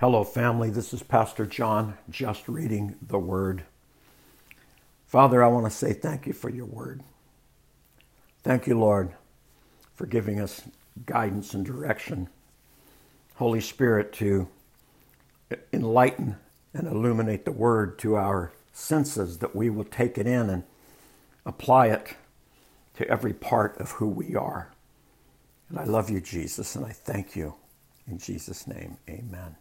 Hello, family. This is Pastor John, just reading the Word. Father, I want to say thank you for your Word. Thank you, Lord, for giving us guidance and direction. Holy Spirit, to enlighten and illuminate the Word to our senses, that we will take it in and apply it to every part of who we are. And I love you, Jesus, and I thank you. In Jesus' name, amen.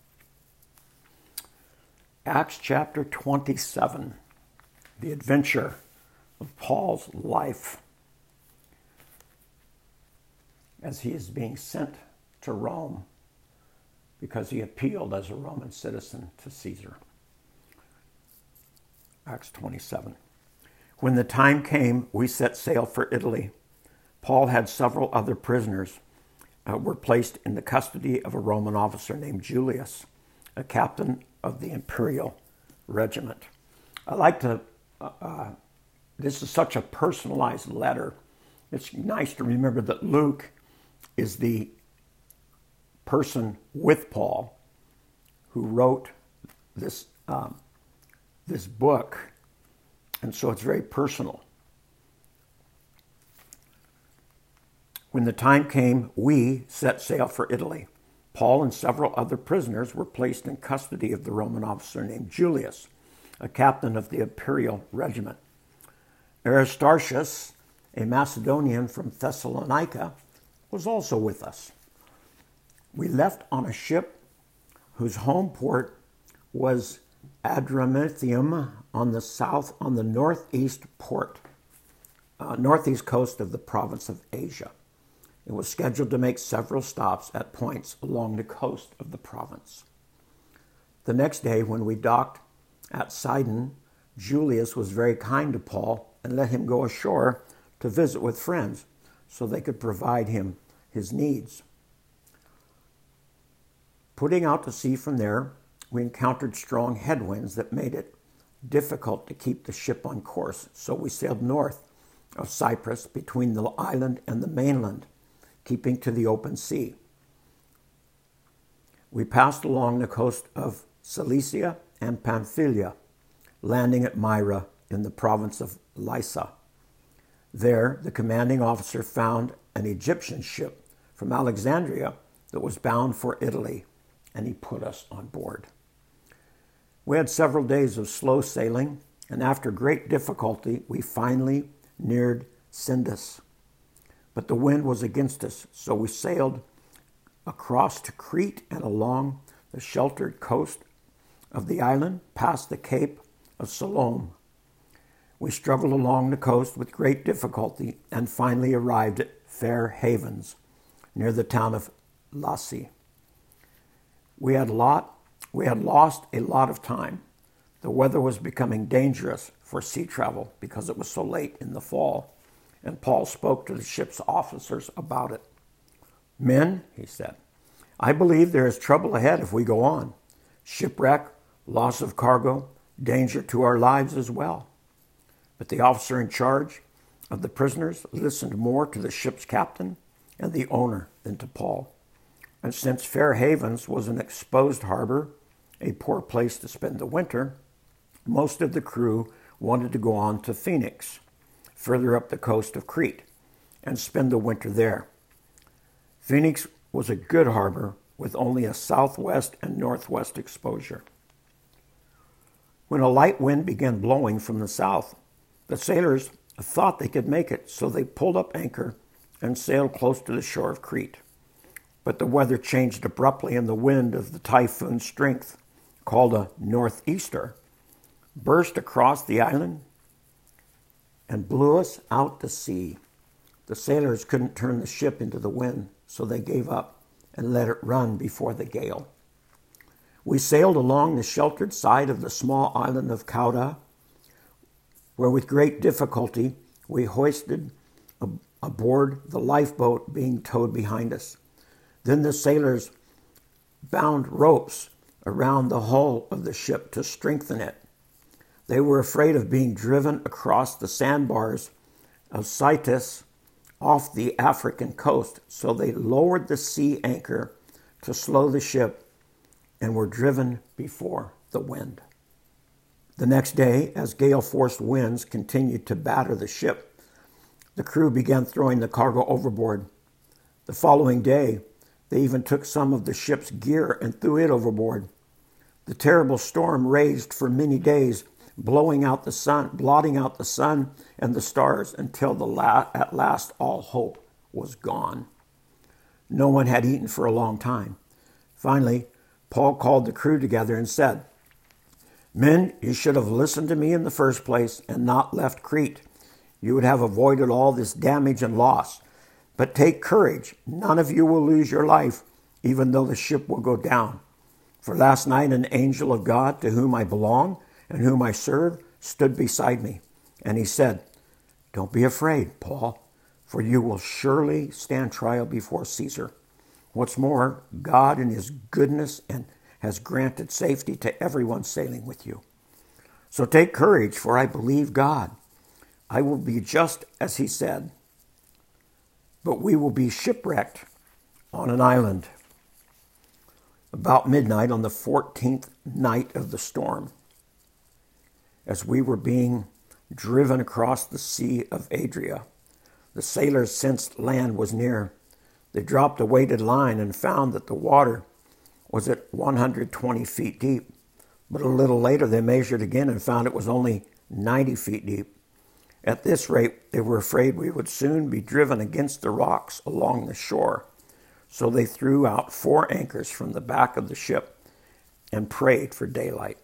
Acts chapter 27, the adventure of Paul's life as he is being sent to Rome because he appealed as a Roman citizen to Caesar. Acts 27. When the time came, we set sail for Italy. Paul had several other prisoners uh, were placed in the custody of a Roman officer named Julius, a captain of the imperial regiment. I like to, uh, uh, this is such a personalized letter. It's nice to remember that Luke is the person with Paul who wrote this, um, this book, and so it's very personal. When the time came, we set sail for Italy. Paul and several other prisoners were placed in custody of the Roman officer named Julius, a captain of the imperial regiment. Aristarchus, a Macedonian from Thessalonica, was also with us. We left on a ship whose home port was Adramyttium on the south on the northeast port, uh, northeast coast of the province of Asia. It was scheduled to make several stops at points along the coast of the province. The next day, when we docked at Sidon, Julius was very kind to Paul and let him go ashore to visit with friends so they could provide him his needs. Putting out to sea from there, we encountered strong headwinds that made it difficult to keep the ship on course, so we sailed north of Cyprus between the island and the mainland keeping to the open sea. We passed along the coast of Cilicia and Pamphylia, landing at Myra in the province of Lycia. There, the commanding officer found an Egyptian ship from Alexandria that was bound for Italy, and he put us on board. We had several days of slow sailing, and after great difficulty, we finally neared Cnidus but the wind was against us, so we sailed across to Crete and along the sheltered coast of the island, past the Cape of Salome. We struggled along the coast with great difficulty and finally arrived at Fair Havens, near the town of Lasea. We had lot we had lost a lot of time. The weather was becoming dangerous for sea travel because it was so late in the fall and Paul spoke to the ship's officers about it. Men, he said, I believe there is trouble ahead if we go on shipwreck, loss of cargo, danger to our lives as well. But the officer in charge of the prisoners listened more to the ship's captain and the owner than to Paul. And since Fair Havens was an exposed harbor, a poor place to spend the winter, most of the crew wanted to go on to Phoenix further up the coast of Crete and spend the winter there. Phoenix was a good harbor with only a southwest and northwest exposure. When a light wind began blowing from the south, the sailors thought they could make it, so they pulled up anchor and sailed close to the shore of Crete. But the weather changed abruptly, and the wind of the typhoon strength, called a northeaster, burst across the island and blew us out to sea. The sailors couldn't turn the ship into the wind, so they gave up and let it run before the gale. We sailed along the sheltered side of the small island of Cauda, where with great difficulty we hoisted aboard the lifeboat being towed behind us. Then the sailors bound ropes around the hull of the ship to strengthen it. They were afraid of being driven across the sandbars of Syrtis off the African coast, so they lowered the sea anchor to slow the ship and were driven before the wind. The next day, as gale force winds continued to batter the ship, the crew began throwing the cargo overboard. The following day, they even took some of the ship's gear and threw it overboard. The terrible storm raged for many days, blowing out the sun, blotting out the sun and the stars until the la- at last all hope was gone. No one had eaten for a long time. Finally, Paul called the crew together and said, Men, you should have listened to me in the first place and not left Crete. You would have avoided all this damage and loss. But take courage. None of you will lose your life, even though the ship will go down. For last night, an angel of God to whom I belong and whom I serve stood beside me. And he said, Don't be afraid, Paul, for you will surely stand trial before Caesar. What's more, God in his goodness and has granted safety to everyone sailing with you. So take courage, for I believe God. I will be just as he said, but we will be shipwrecked on an island. About midnight on the 14th night of the storm, as we were being driven across the Sea of Adria, the sailors sensed land was near. They dropped a weighted line and found that the water was at 120 feet deep. But a little later, they measured again and found it was only 90 feet deep. At this rate, they were afraid we would soon be driven against the rocks along the shore. So they threw out four anchors from the back of the ship and prayed for daylight.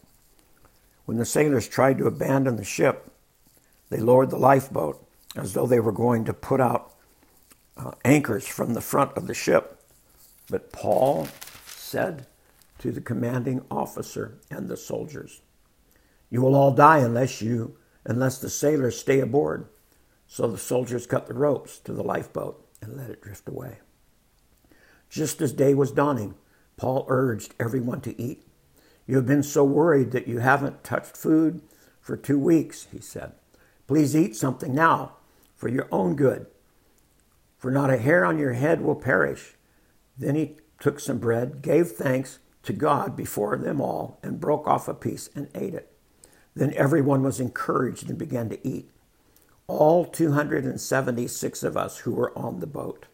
When the sailors tried to abandon the ship, they lowered the lifeboat as though they were going to put out uh, anchors from the front of the ship. But Paul said to the commanding officer and the soldiers, You will all die unless you unless the sailors stay aboard. So the soldiers cut the ropes to the lifeboat and let it drift away. Just as day was dawning, Paul urged everyone to eat. You have been so worried that you haven't touched food for two weeks, he said. Please eat something now for your own good, for not a hair on your head will perish. Then he took some bread, gave thanks to God before them all, and broke off a piece and ate it. Then everyone was encouraged and began to eat. All 276 of us who were on the boat.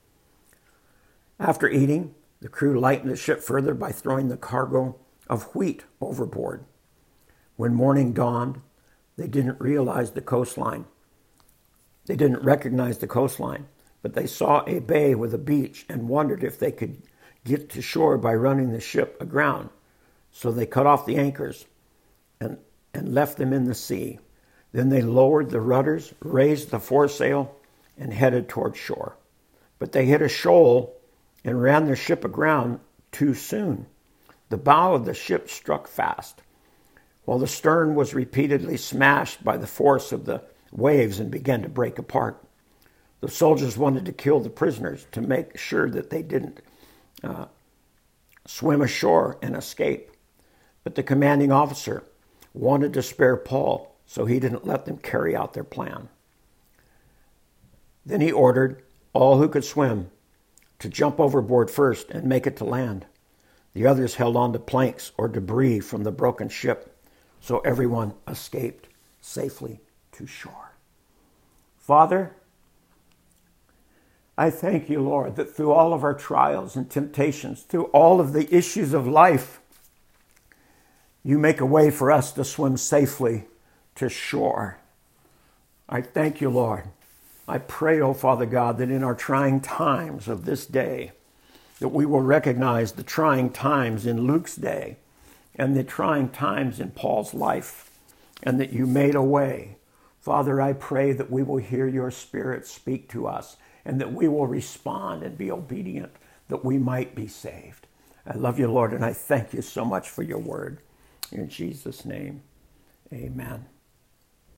After eating, the crew lightened the ship further by throwing the cargo of wheat overboard. When morning dawned, they didn't realize the coastline. They didn't recognize the coastline, but they saw a bay with a beach and wondered if they could get to shore by running the ship aground. So they cut off the anchors and, and left them in the sea. Then they lowered the rudders, raised the foresail, and headed toward shore. But they hit a shoal and ran their ship aground too soon. The bow of the ship struck fast, while the stern was repeatedly smashed by the force of the waves and began to break apart. The soldiers wanted to kill the prisoners to make sure that they didn't uh, swim ashore and escape. But the commanding officer wanted to spare Paul, so he didn't let them carry out their plan. Then he ordered all who could swim to jump overboard first and make it to land. The others held on to planks or debris from the broken ship, so everyone escaped safely to shore. Father, I thank you, Lord, that through all of our trials and temptations, through all of the issues of life, you make a way for us to swim safely to shore. I thank you, Lord. I pray, oh Father God, that in our trying times of this day, that we will recognize the trying times in Luke's day and the trying times in Paul's life, and that you made a way. Father, I pray that we will hear your Spirit speak to us and that we will respond and be obedient that we might be saved. I love you, Lord, and I thank you so much for your word. In Jesus' name, amen.